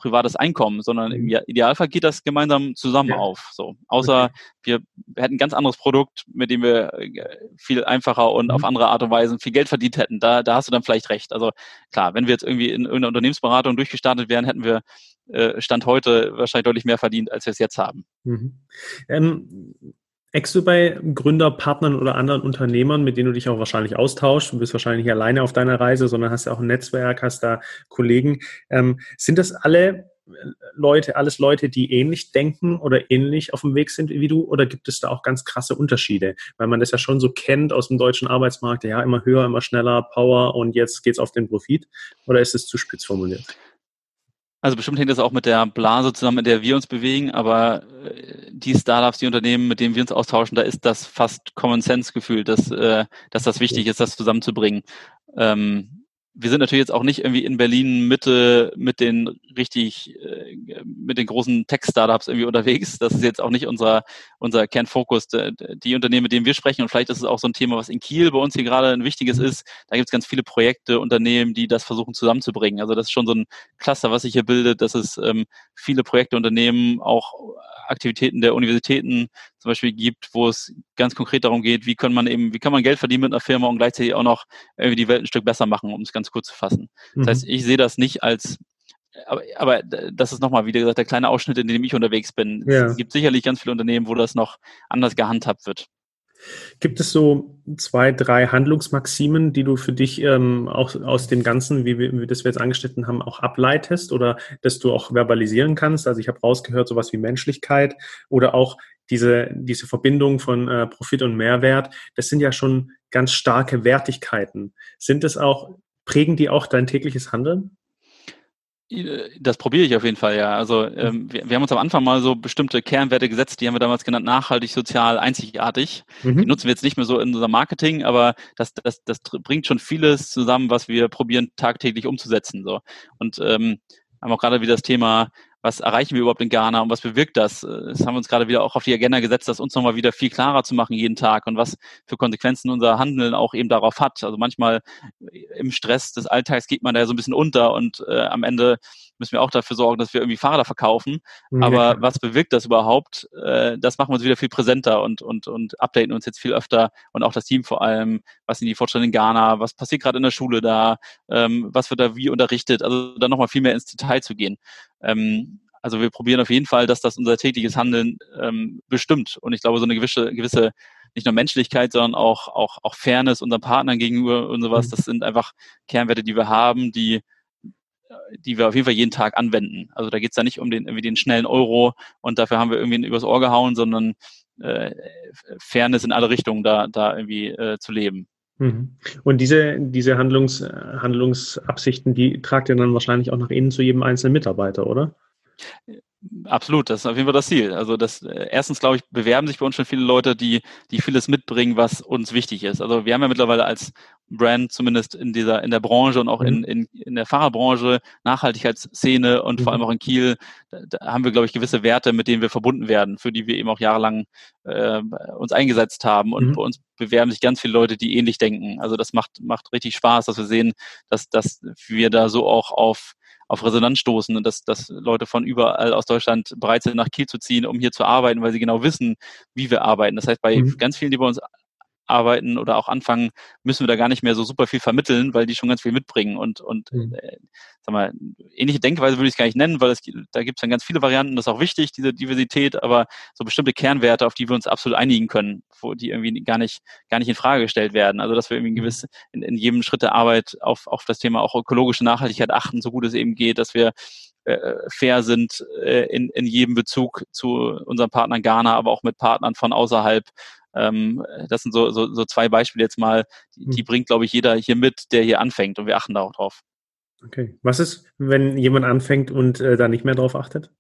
privates Einkommen, sondern im mhm. Idealfall geht das gemeinsam zusammen ja. auf. So. Außer okay. wir hätten ein ganz anderes Produkt, mit dem wir äh, viel einfacher und mhm. auf andere Art und Weise viel Geld verdient hätten. Da, da hast du dann vielleicht recht. Also klar, wenn wir jetzt irgendwie in irgendeiner Unternehmensberatung durchgestartet wären, hätten wir äh, Stand heute wahrscheinlich deutlich mehr verdient, als wir es jetzt haben. Mhm. Ähm, Eckst du bei Gründerpartnern oder anderen Unternehmern, mit denen du dich auch wahrscheinlich austauschst? Du bist wahrscheinlich nicht alleine auf deiner Reise, sondern hast ja auch ein Netzwerk, hast da Kollegen. Ähm, sind das alle Leute, alles Leute, die ähnlich denken oder ähnlich auf dem Weg sind wie du? Oder gibt es da auch ganz krasse Unterschiede? Weil man das ja schon so kennt aus dem deutschen Arbeitsmarkt, ja, immer höher, immer schneller, Power und jetzt geht's auf den Profit. Oder ist es zu spitz formuliert? Also bestimmt hängt das auch mit der Blase zusammen, in der wir uns bewegen, aber äh, die Startups, die Unternehmen, mit denen wir uns austauschen, da ist das fast Common Sense Gefühl, dass, äh, dass das wichtig ist, das zusammenzubringen. Ähm, wir sind natürlich jetzt auch nicht irgendwie in Berlin Mitte mit den richtig, äh, mit den großen Tech-Startups irgendwie unterwegs. Das ist jetzt auch nicht unser, unser Kernfokus. Die Unternehmen, mit denen wir sprechen, und vielleicht ist es auch so ein Thema, was in Kiel bei uns hier gerade ein wichtiges ist, da gibt es ganz viele Projekte, Unternehmen, die das versuchen zusammenzubringen. Also das ist schon so ein Cluster, was sich hier bildet, dass es ähm, viele Projekte, Unternehmen auch Aktivitäten der Universitäten zum Beispiel gibt, wo es ganz konkret darum geht, wie kann man eben, wie kann man Geld verdienen mit einer Firma und gleichzeitig auch noch irgendwie die Welt ein Stück besser machen, um es ganz kurz zu fassen. Mhm. Das heißt, ich sehe das nicht als aber, aber das ist nochmal, wie gesagt, der kleine Ausschnitt, in dem ich unterwegs bin. Ja. Es gibt sicherlich ganz viele Unternehmen, wo das noch anders gehandhabt wird. Gibt es so zwei, drei Handlungsmaximen, die du für dich ähm, auch aus dem Ganzen, wie wir, wie das wir jetzt angeschnitten haben, auch ableitest oder dass du auch verbalisieren kannst? Also ich habe rausgehört, sowas wie Menschlichkeit oder auch diese, diese Verbindung von äh, Profit und Mehrwert. Das sind ja schon ganz starke Wertigkeiten. Sind es auch, prägen die auch dein tägliches Handeln? Das probiere ich auf jeden Fall, ja. Also ähm, wir, wir, haben uns am Anfang mal so bestimmte Kernwerte gesetzt, die haben wir damals genannt, nachhaltig, sozial, einzigartig. Mhm. Die nutzen wir jetzt nicht mehr so in unserem Marketing, aber das, das, das bringt schon vieles zusammen, was wir probieren tagtäglich umzusetzen. So. Und ähm, haben auch gerade wieder das Thema was erreichen wir überhaupt in Ghana und was bewirkt das? Das haben wir uns gerade wieder auch auf die Agenda gesetzt, das uns nochmal wieder viel klarer zu machen jeden Tag und was für Konsequenzen unser Handeln auch eben darauf hat. Also manchmal im Stress des Alltags geht man da so ein bisschen unter und äh, am Ende müssen wir auch dafür sorgen, dass wir irgendwie Fahrräder verkaufen. Ja. Aber was bewirkt das überhaupt? Äh, das machen wir uns wieder viel präsenter und, und, und updaten uns jetzt viel öfter und auch das Team vor allem, was sind die Fortschritte in Ghana, was passiert gerade in der Schule da, ähm, was wird da wie unterrichtet, also dann nochmal viel mehr ins Detail zu gehen. Ähm, also wir probieren auf jeden Fall, dass das unser tägliches Handeln ähm, bestimmt. Und ich glaube, so eine gewisse, gewisse nicht nur Menschlichkeit, sondern auch, auch, auch Fairness unseren Partnern gegenüber und sowas, mhm. das sind einfach Kernwerte, die wir haben, die, die wir auf jeden Fall jeden Tag anwenden. Also da geht es da nicht um den, irgendwie den schnellen Euro und dafür haben wir irgendwie übers Ohr gehauen, sondern äh, Fairness in alle Richtungen da, da irgendwie äh, zu leben. Mhm. Und diese, diese Handlungs, Handlungsabsichten, die tragt ihr dann wahrscheinlich auch nach innen zu jedem einzelnen Mitarbeiter, oder? Absolut, das ist auf jeden Fall das Ziel. Also das äh, erstens glaube ich, bewerben sich bei uns schon viele Leute, die, die vieles mitbringen, was uns wichtig ist. Also wir haben ja mittlerweile als Brand, zumindest in dieser, in der Branche und auch in, mhm. in, in der Fahrerbranche, Nachhaltigkeitsszene und mhm. vor allem auch in Kiel, da, da, haben wir, glaube ich, gewisse Werte, mit denen wir verbunden werden, für die wir eben auch jahrelang äh, uns eingesetzt haben. Und mhm. bei uns bewerben sich ganz viele Leute, die ähnlich denken. Also das macht, macht richtig Spaß, dass wir sehen, dass, dass wir da so auch auf auf Resonanz stoßen und dass, dass Leute von überall aus Deutschland bereit sind, nach Kiel zu ziehen, um hier zu arbeiten, weil sie genau wissen, wie wir arbeiten. Das heißt, bei mhm. ganz vielen, die bei uns arbeiten oder auch anfangen, müssen wir da gar nicht mehr so super viel vermitteln, weil die schon ganz viel mitbringen und, und mhm. äh, sag mal, ähnliche Denkweise würde ich es gar nicht nennen, weil es, da gibt es dann ganz viele Varianten, das ist auch wichtig, diese Diversität, aber so bestimmte Kernwerte, auf die wir uns absolut einigen können, wo die irgendwie gar nicht, gar nicht in Frage gestellt werden. Also dass wir irgendwie mhm. gewiss in, in jedem Schritt der Arbeit auf, auf das Thema auch ökologische Nachhaltigkeit achten, so gut es eben geht, dass wir fair sind äh, in, in jedem Bezug zu unseren Partnern Ghana, aber auch mit Partnern von außerhalb. Ähm, das sind so, so, so zwei Beispiele jetzt mal, die, die hm. bringt, glaube ich, jeder hier mit, der hier anfängt und wir achten da auch drauf. Okay. Was ist, wenn jemand anfängt und äh, da nicht mehr drauf achtet?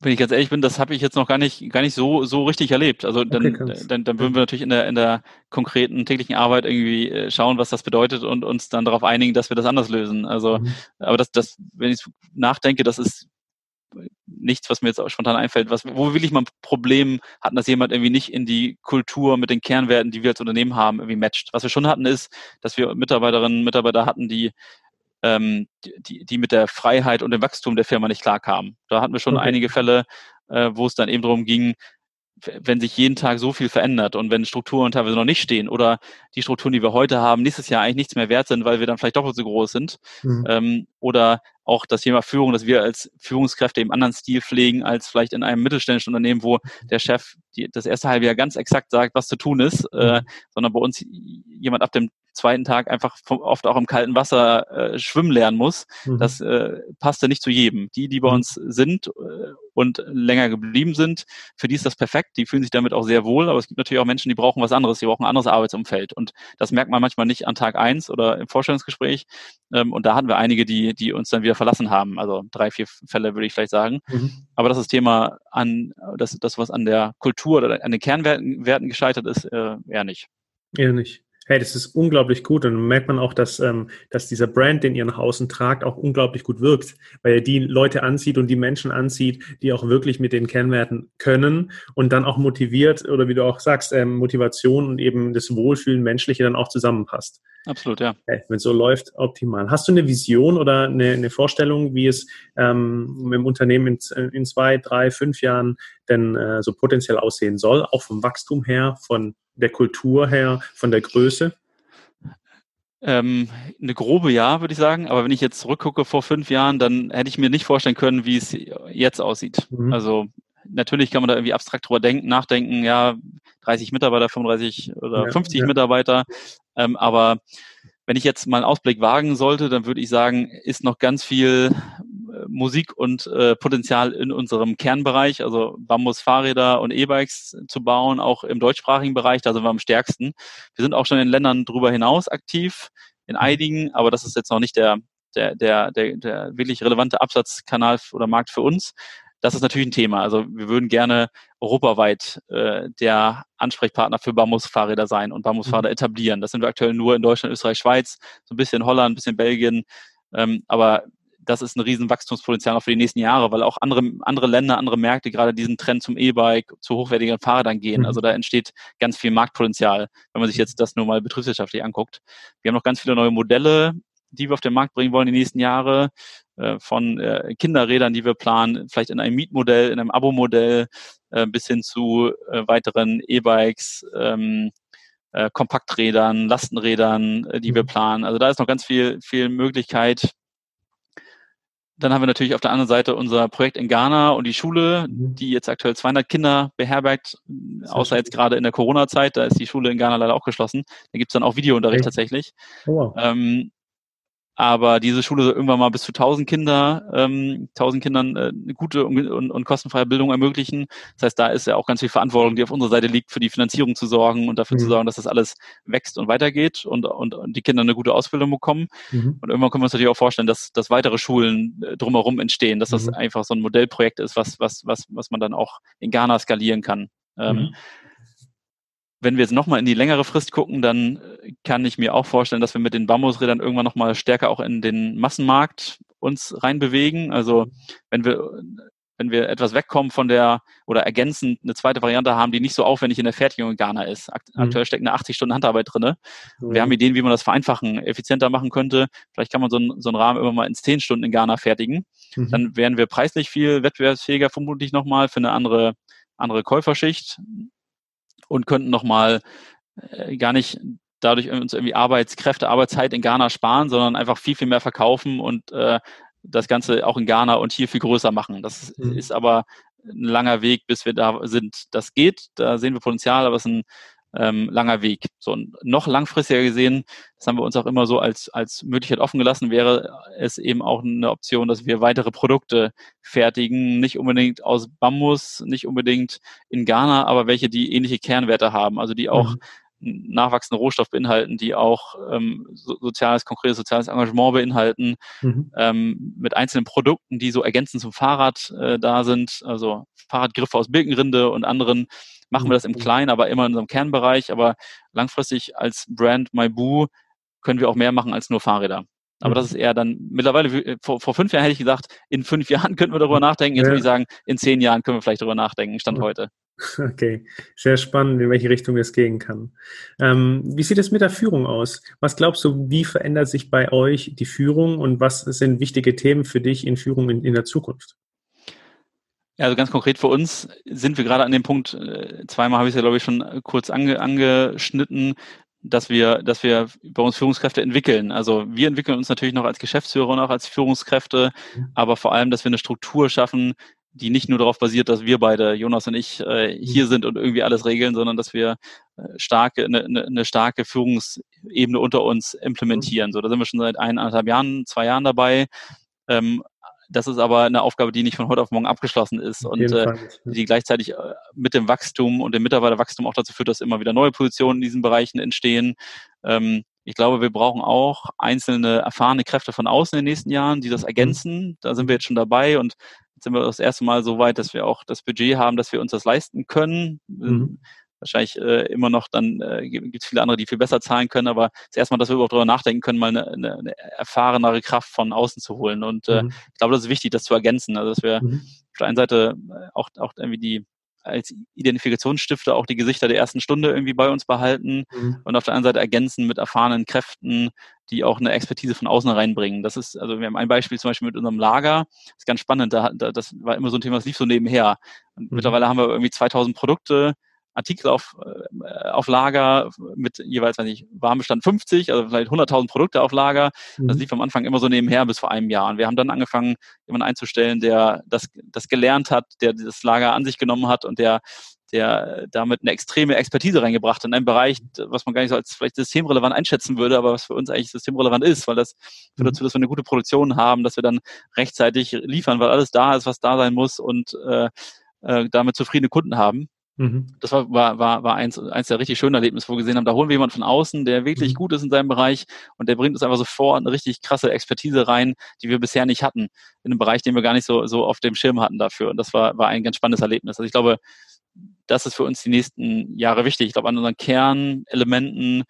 Wenn ich ganz ehrlich bin, das habe ich jetzt noch gar nicht, gar nicht so, so richtig erlebt. Also dann, okay, dann, dann würden wir natürlich in der, in der konkreten täglichen Arbeit irgendwie äh, schauen, was das bedeutet und uns dann darauf einigen, dass wir das anders lösen. Also, mhm. aber das, das, wenn ich nachdenke, das ist nichts, was mir jetzt auch spontan einfällt, was, wo wir wirklich mal ein Problem hatten, dass jemand irgendwie nicht in die Kultur mit den Kernwerten, die wir als Unternehmen haben, irgendwie matcht. Was wir schon hatten, ist, dass wir Mitarbeiterinnen und Mitarbeiter hatten, die ähm, die, die mit der Freiheit und dem Wachstum der Firma nicht klarkamen. Da hatten wir schon okay. einige Fälle, äh, wo es dann eben darum ging, wenn sich jeden Tag so viel verändert und wenn Strukturen teilweise noch nicht stehen oder die Strukturen, die wir heute haben, nächstes Jahr eigentlich nichts mehr wert sind, weil wir dann vielleicht doppelt so groß sind. Mhm. Ähm, oder auch das Thema Führung, dass wir als Führungskräfte eben anderen Stil pflegen als vielleicht in einem mittelständischen Unternehmen, wo der Chef die, das erste halbe Jahr ganz exakt sagt, was zu tun ist, äh, mhm. sondern bei uns jemand ab dem zweiten Tag einfach oft auch im kalten Wasser äh, schwimmen lernen muss. Mhm. Das äh, passt ja nicht zu jedem. Die, die bei mhm. uns sind äh, und länger geblieben sind, für die ist das perfekt. Die fühlen sich damit auch sehr wohl. Aber es gibt natürlich auch Menschen, die brauchen was anderes. Die brauchen ein anderes Arbeitsumfeld. Und das merkt man manchmal nicht an Tag eins oder im Vorstellungsgespräch. Ähm, und da hatten wir einige, die, die uns dann wieder verlassen haben. Also drei, vier Fälle würde ich vielleicht sagen. Mhm. Aber das ist Thema an, das, das, was an der Kultur oder an den Kernwerten Werten gescheitert ist, äh, eher nicht. Eher nicht hey, das ist unglaublich gut. Und dann merkt man auch, dass, ähm, dass dieser Brand, den ihr nach außen tragt, auch unglaublich gut wirkt, weil er die Leute anzieht und die Menschen anzieht, die auch wirklich mit den Kennwerten können und dann auch motiviert oder wie du auch sagst, ähm, Motivation und eben das Wohlfühlen Menschliche dann auch zusammenpasst. Absolut, ja. Hey, wenn es so läuft, optimal. Hast du eine Vision oder eine, eine Vorstellung, wie es ähm, dem Unternehmen in, in zwei, drei, fünf Jahren denn äh, so potenziell aussehen soll, auch vom Wachstum her, von der Kultur her, von der Größe? Ähm, eine grobe ja, würde ich sagen. Aber wenn ich jetzt zurückgucke vor fünf Jahren, dann hätte ich mir nicht vorstellen können, wie es jetzt aussieht. Mhm. Also natürlich kann man da irgendwie abstrakt drüber denken, nachdenken, ja, 30 Mitarbeiter, 35 oder ja, 50 ja. Mitarbeiter. Ähm, aber wenn ich jetzt mal einen Ausblick wagen sollte, dann würde ich sagen, ist noch ganz viel Musik und äh, Potenzial in unserem Kernbereich, also Bambus-Fahrräder und E-Bikes zu bauen, auch im deutschsprachigen Bereich, da sind wir am stärksten. Wir sind auch schon in Ländern darüber hinaus aktiv, in mhm. einigen, aber das ist jetzt noch nicht der, der, der, der, der wirklich relevante Absatzkanal oder Markt für uns. Das ist natürlich ein Thema. Also wir würden gerne europaweit äh, der Ansprechpartner für Bambusfahrräder sein und Bambusfahrräder mhm. etablieren. Das sind wir aktuell nur in Deutschland, Österreich, Schweiz, so ein bisschen Holland, ein bisschen Belgien. Ähm, aber das ist ein riesen Wachstumspotenzial auch für die nächsten Jahre, weil auch andere, andere Länder, andere Märkte gerade diesen Trend zum E-Bike, zu hochwertigen Fahrrädern gehen. Mhm. Also da entsteht ganz viel Marktpotenzial, wenn man sich jetzt das nur mal betriebswirtschaftlich anguckt. Wir haben noch ganz viele neue Modelle, die wir auf den Markt bringen wollen die nächsten Jahre, äh, von äh, Kinderrädern, die wir planen, vielleicht in einem Mietmodell, in einem Abo-Modell, äh, bis hin zu weiteren E-Bikes, ähm, Kompakträdern, Lastenrädern, die wir mhm. planen. Also da ist noch ganz viel, viel Möglichkeit, dann haben wir natürlich auf der anderen Seite unser Projekt in Ghana und die Schule, mhm. die jetzt aktuell 200 Kinder beherbergt, außer jetzt gerade in der Corona-Zeit, da ist die Schule in Ghana leider auch geschlossen. Da gibt's dann auch Videounterricht tatsächlich. Oh wow. ähm, aber diese Schule soll irgendwann mal bis zu 1000 Kinder, ähm, 1000 Kindern äh, eine gute und, und, und, kostenfreie Bildung ermöglichen. Das heißt, da ist ja auch ganz viel Verantwortung, die auf unserer Seite liegt, für die Finanzierung zu sorgen und dafür mhm. zu sorgen, dass das alles wächst und weitergeht und, und, und die Kinder eine gute Ausbildung bekommen. Mhm. Und irgendwann können wir uns natürlich auch vorstellen, dass, dass weitere Schulen äh, drumherum entstehen, dass das mhm. einfach so ein Modellprojekt ist, was, was, was, was man dann auch in Ghana skalieren kann. Ähm, mhm. Wenn wir jetzt nochmal in die längere Frist gucken, dann äh, kann ich mir auch vorstellen, dass wir mit den Bambusrädern irgendwann nochmal stärker auch in den Massenmarkt uns reinbewegen. Also wenn wir wenn wir etwas wegkommen von der oder ergänzend eine zweite Variante haben, die nicht so aufwendig in der Fertigung in Ghana ist. Mhm. Aktuell steckt eine 80 Stunden Handarbeit drinne. Mhm. Wir haben Ideen, wie man das vereinfachen, effizienter machen könnte. Vielleicht kann man so, einen, so einen Rahmen immer mal in 10 Stunden in Ghana fertigen. Mhm. Dann wären wir preislich viel wettbewerbsfähiger vermutlich nochmal für eine andere, andere Käuferschicht. Und könnten nochmal äh, gar nicht dadurch uns irgendwie Arbeitskräfte, Arbeitszeit in Ghana sparen, sondern einfach viel, viel mehr verkaufen und äh, das Ganze auch in Ghana und hier viel größer machen. Das mhm. ist aber ein langer Weg, bis wir da sind. Das geht, da sehen wir Potenzial, aber es ist ein ähm, langer Weg. So noch langfristiger gesehen, das haben wir uns auch immer so als, als Möglichkeit offen gelassen, wäre es eben auch eine Option, dass wir weitere Produkte fertigen, nicht unbedingt aus Bambus, nicht unbedingt in Ghana, aber welche, die ähnliche Kernwerte haben, also die auch mhm nachwachsende Rohstoff beinhalten, die auch ähm, so, soziales, konkretes soziales Engagement beinhalten, mhm. ähm, mit einzelnen Produkten, die so ergänzend zum Fahrrad äh, da sind, also Fahrradgriffe aus Birkenrinde und anderen, machen wir das im. Kleinen, aber immer in unserem Kernbereich. Aber langfristig als Brand MyBoo können wir auch mehr machen als nur Fahrräder. Aber das mhm. ist eher dann mittlerweile, äh, vor, vor fünf Jahren hätte ich gesagt, in fünf Jahren könnten wir darüber nachdenken. Jetzt ja. würde ich sagen, in zehn Jahren können wir vielleicht darüber nachdenken, Stand ja. heute. Okay, sehr spannend, in welche Richtung es gehen kann. Ähm, wie sieht es mit der Führung aus? Was glaubst du, wie verändert sich bei euch die Führung und was sind wichtige Themen für dich in Führung in, in der Zukunft? Ja, also ganz konkret für uns sind wir gerade an dem Punkt, äh, zweimal habe ich es ja, glaube ich, schon kurz ange, angeschnitten, dass wir, dass wir bei uns Führungskräfte entwickeln. Also wir entwickeln uns natürlich noch als Geschäftsführer und auch als Führungskräfte, mhm. aber vor allem, dass wir eine Struktur schaffen, die nicht nur darauf basiert, dass wir beide, Jonas und ich, äh, hier sind und irgendwie alles regeln, sondern dass wir äh, starke, eine, eine ne starke Führungsebene unter uns implementieren. So, da sind wir schon seit eineinhalb Jahren, zwei Jahren dabei. Ähm, das ist aber eine Aufgabe, die nicht von heute auf morgen abgeschlossen ist und äh, die gleichzeitig äh, mit dem Wachstum und dem Mitarbeiterwachstum auch dazu führt, dass immer wieder neue Positionen in diesen Bereichen entstehen. Ähm, ich glaube, wir brauchen auch einzelne erfahrene Kräfte von außen in den nächsten Jahren, die das mhm. ergänzen. Da sind wir jetzt schon dabei und jetzt sind wir das erste Mal so weit, dass wir auch das Budget haben, dass wir uns das leisten können. Mhm. Wahrscheinlich äh, immer noch dann äh, gibt es viele andere, die viel besser zahlen können, aber das erste Mal, dass wir überhaupt darüber nachdenken können, mal eine, eine, eine erfahrenere Kraft von außen zu holen. Und äh, mhm. ich glaube, das ist wichtig, das zu ergänzen. Also dass wir mhm. auf der einen Seite äh, auch, auch irgendwie die als Identifikationsstifter auch die Gesichter der ersten Stunde irgendwie bei uns behalten mhm. und auf der anderen Seite ergänzen mit erfahrenen Kräften, die auch eine Expertise von außen reinbringen. Das ist, also wir haben ein Beispiel zum Beispiel mit unserem Lager, das ist ganz spannend, da, da, das war immer so ein Thema, das lief so nebenher. Und mhm. mittlerweile haben wir irgendwie 2000 Produkte, Artikel auf, äh, auf Lager mit jeweils, weiß ich, Warmbestand 50, also vielleicht 100.000 Produkte auf Lager. Mhm. Das lief am Anfang immer so nebenher bis vor einem Jahr. Und wir haben dann angefangen, jemanden einzustellen, der das, das gelernt hat, der das Lager an sich genommen hat und der der damit eine extreme Expertise reingebracht in einem Bereich, was man gar nicht so als vielleicht systemrelevant einschätzen würde, aber was für uns eigentlich systemrelevant ist, weil das führt mhm. dazu, dass wir eine gute Produktion haben, dass wir dann rechtzeitig liefern, weil alles da ist, was da sein muss und äh, äh, damit zufriedene Kunden haben. Mhm. Das war, war, war, war eins, eins der richtig schönen Erlebnisse, wo wir gesehen haben, da holen wir jemanden von außen, der wirklich mhm. gut ist in seinem Bereich und der bringt uns einfach sofort eine richtig krasse Expertise rein, die wir bisher nicht hatten, in einem Bereich, den wir gar nicht so, so auf dem Schirm hatten dafür. Und das war, war ein ganz spannendes Erlebnis. Also ich glaube, das ist für uns die nächsten Jahre wichtig. Ich glaube, an unseren Kernelementen,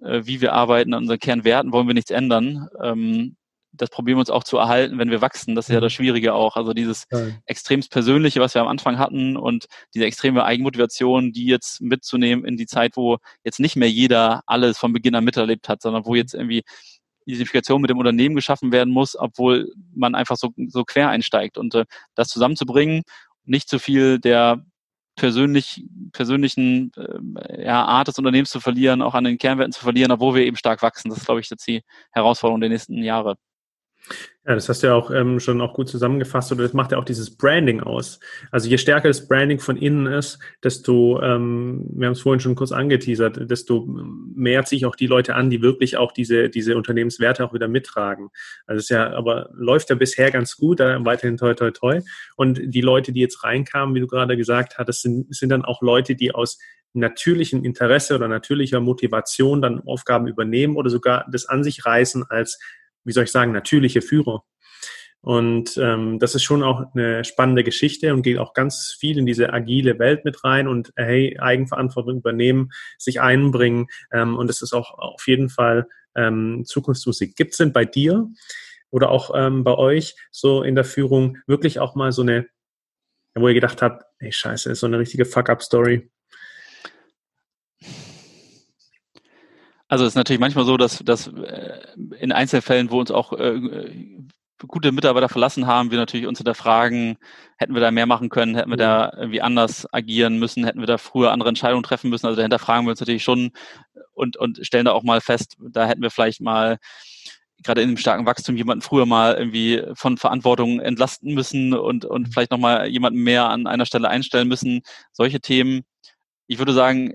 äh, wie wir arbeiten, an unseren Kernwerten wollen wir nichts ändern. Das probieren wir uns auch zu erhalten, wenn wir wachsen. Das ist ja das mhm. Schwierige auch. Also dieses extremst Persönliche, was wir am Anfang hatten und diese extreme Eigenmotivation, die jetzt mitzunehmen in die Zeit, wo jetzt nicht mehr jeder alles von Beginn an miterlebt hat, sondern wo jetzt irgendwie Identifikation mit dem Unternehmen geschaffen werden muss, obwohl man einfach so, so quer einsteigt. Und äh, das zusammenzubringen, nicht zu viel der persönlich, persönlichen äh, ja, Art des Unternehmens zu verlieren, auch an den Kernwerten zu verlieren, obwohl wir eben stark wachsen. Das ist, glaube ich, jetzt die Herausforderung der nächsten Jahre. Ja, das hast du ja auch ähm, schon auch gut zusammengefasst oder das macht ja auch dieses Branding aus. Also je stärker das Branding von innen ist, desto, ähm, wir haben es vorhin schon kurz angeteasert, desto mehr sich auch die Leute an, die wirklich auch diese, diese Unternehmenswerte auch wieder mittragen. Also es ist ja, aber läuft ja bisher ganz gut, da weiterhin toi toi toi. Und die Leute, die jetzt reinkamen, wie du gerade gesagt hattest, sind, sind dann auch Leute, die aus natürlichem Interesse oder natürlicher Motivation dann Aufgaben übernehmen oder sogar das an sich reißen als wie soll ich sagen, natürliche Führer. Und ähm, das ist schon auch eine spannende Geschichte und geht auch ganz viel in diese agile Welt mit rein und hey, Eigenverantwortung übernehmen, sich einbringen. Ähm, und das ist auch auf jeden Fall ähm, Zukunftsmusik. Gibt es denn bei dir oder auch ähm, bei euch so in der Führung wirklich auch mal so eine, wo ihr gedacht habt, ey scheiße, ist so eine richtige Fuck-up-Story? Also es ist natürlich manchmal so, dass, dass äh, in Einzelfällen, wo uns auch äh, gute Mitarbeiter verlassen haben, wir natürlich uns hinterfragen, hätten wir da mehr machen können, hätten wir da irgendwie anders agieren müssen, hätten wir da früher andere Entscheidungen treffen müssen. Also dahinter fragen wir uns natürlich schon und, und stellen da auch mal fest, da hätten wir vielleicht mal gerade in dem starken Wachstum jemanden früher mal irgendwie von Verantwortung entlasten müssen und, und vielleicht nochmal jemanden mehr an einer Stelle einstellen müssen. Solche Themen. Ich würde sagen,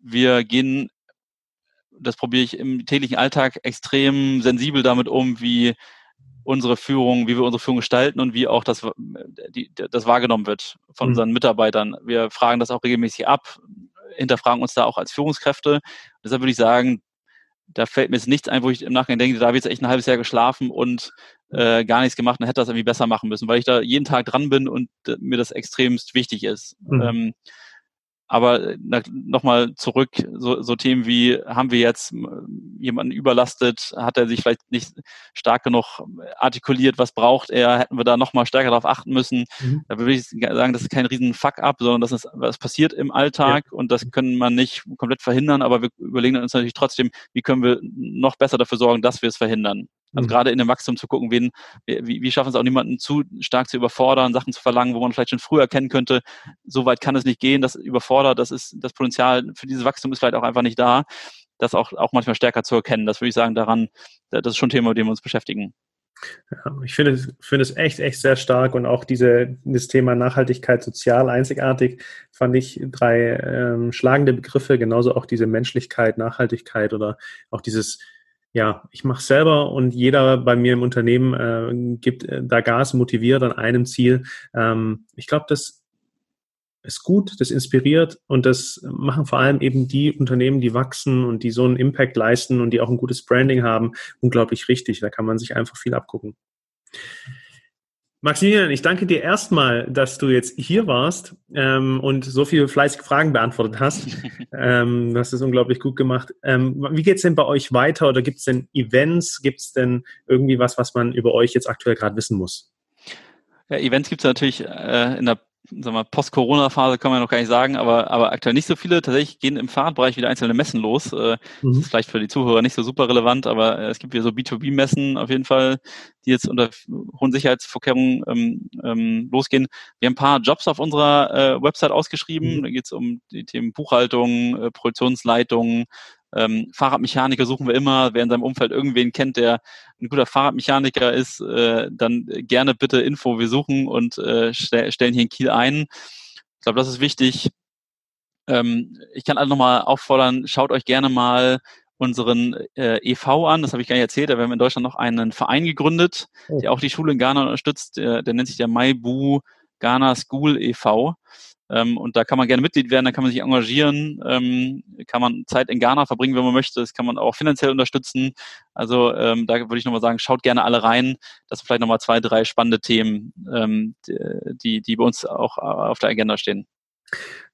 wir gehen, das probiere ich im täglichen Alltag extrem sensibel damit um, wie unsere Führung, wie wir unsere Führung gestalten und wie auch das, die, das wahrgenommen wird von mhm. unseren Mitarbeitern. Wir fragen das auch regelmäßig ab, hinterfragen uns da auch als Führungskräfte. Deshalb würde ich sagen, da fällt mir jetzt nichts ein, wo ich im Nachhinein denke, da habe ich jetzt echt ein halbes Jahr geschlafen und äh, gar nichts gemacht und hätte das irgendwie besser machen müssen, weil ich da jeden Tag dran bin und äh, mir das extremst wichtig ist. Mhm. Ähm, aber äh, nochmal zurück, so, so Themen wie, haben wir jetzt äh, jemanden überlastet, hat er sich vielleicht nicht stark genug artikuliert, was braucht er, hätten wir da nochmal stärker darauf achten müssen. Mhm. Da würde ich sagen, das ist kein riesen Fuck-up, sondern das ist, was passiert im Alltag ja. und das können man nicht komplett verhindern, aber wir überlegen uns natürlich trotzdem, wie können wir noch besser dafür sorgen, dass wir es verhindern. Also mhm. gerade in dem Wachstum zu gucken, wen, wie, wie schaffen es auch niemanden zu stark zu überfordern, Sachen zu verlangen, wo man vielleicht schon früher erkennen könnte, so weit kann es nicht gehen, das überfordert, das ist, das Potenzial für dieses Wachstum ist vielleicht auch einfach nicht da, das auch, auch manchmal stärker zu erkennen. Das würde ich sagen, daran, das ist schon ein Thema, mit dem wir uns beschäftigen. Ja, ich finde, finde es echt, echt sehr stark und auch diese, das Thema Nachhaltigkeit sozial einzigartig fand ich drei ähm, schlagende Begriffe, genauso auch diese Menschlichkeit, Nachhaltigkeit oder auch dieses ja, ich mache selber und jeder bei mir im Unternehmen äh, gibt äh, da Gas, motiviert an einem Ziel. Ähm, ich glaube, das ist gut, das inspiriert und das machen vor allem eben die Unternehmen, die wachsen und die so einen Impact leisten und die auch ein gutes Branding haben, unglaublich richtig. Da kann man sich einfach viel abgucken. Maximilian, ich danke dir erstmal, dass du jetzt hier warst ähm, und so viele fleißige Fragen beantwortet hast. ähm, du hast es unglaublich gut gemacht. Ähm, wie geht's denn bei euch weiter oder gibt es denn Events? Gibt es denn irgendwie was, was man über euch jetzt aktuell gerade wissen muss? Ja, Events gibt es natürlich äh, in der sagen wir, Post-Corona-Phase kann man noch gar nicht sagen, aber, aber aktuell nicht so viele. Tatsächlich gehen im Fahrradbereich wieder einzelne Messen los. Äh, mhm. Das ist vielleicht für die Zuhörer nicht so super relevant, aber äh, es gibt wieder so B2B-Messen auf jeden Fall, die jetzt unter hohen Sicherheitsvorkehrungen ähm, ähm, losgehen. Wir haben ein paar Jobs auf unserer äh, Website ausgeschrieben. Mhm. Da geht es um die Themen Buchhaltung, äh, Produktionsleitung, ähm, Fahrradmechaniker suchen wir immer. Wer in seinem Umfeld irgendwen kennt, der ein guter Fahrradmechaniker ist, äh, dann gerne bitte Info. Wir suchen und äh, stell, stellen hier in Kiel ein. Ich glaube, das ist wichtig. Ähm, ich kann alle nochmal auffordern, schaut euch gerne mal unseren äh, EV an, das habe ich gar nicht erzählt, da haben wir in Deutschland noch einen Verein gegründet, oh. der auch die Schule in Ghana unterstützt, der, der nennt sich der Maibu Ghana School e.V. Ähm, und da kann man gerne Mitglied werden, da kann man sich engagieren, ähm, kann man Zeit in Ghana verbringen, wenn man möchte. Das kann man auch finanziell unterstützen. Also ähm, da würde ich nochmal sagen, schaut gerne alle rein. Das sind vielleicht nochmal zwei, drei spannende Themen, ähm, die, die bei uns auch auf der Agenda stehen.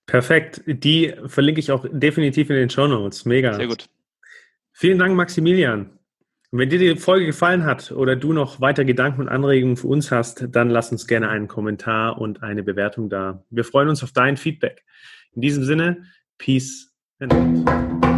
Perfekt. Die verlinke ich auch definitiv in den Show Notes. Mega. Sehr gut. Vielen Dank, Maximilian. Und wenn dir die Folge gefallen hat oder du noch weiter Gedanken und Anregungen für uns hast, dann lass uns gerne einen Kommentar und eine Bewertung da. Wir freuen uns auf dein Feedback. In diesem Sinne, Peace and Love.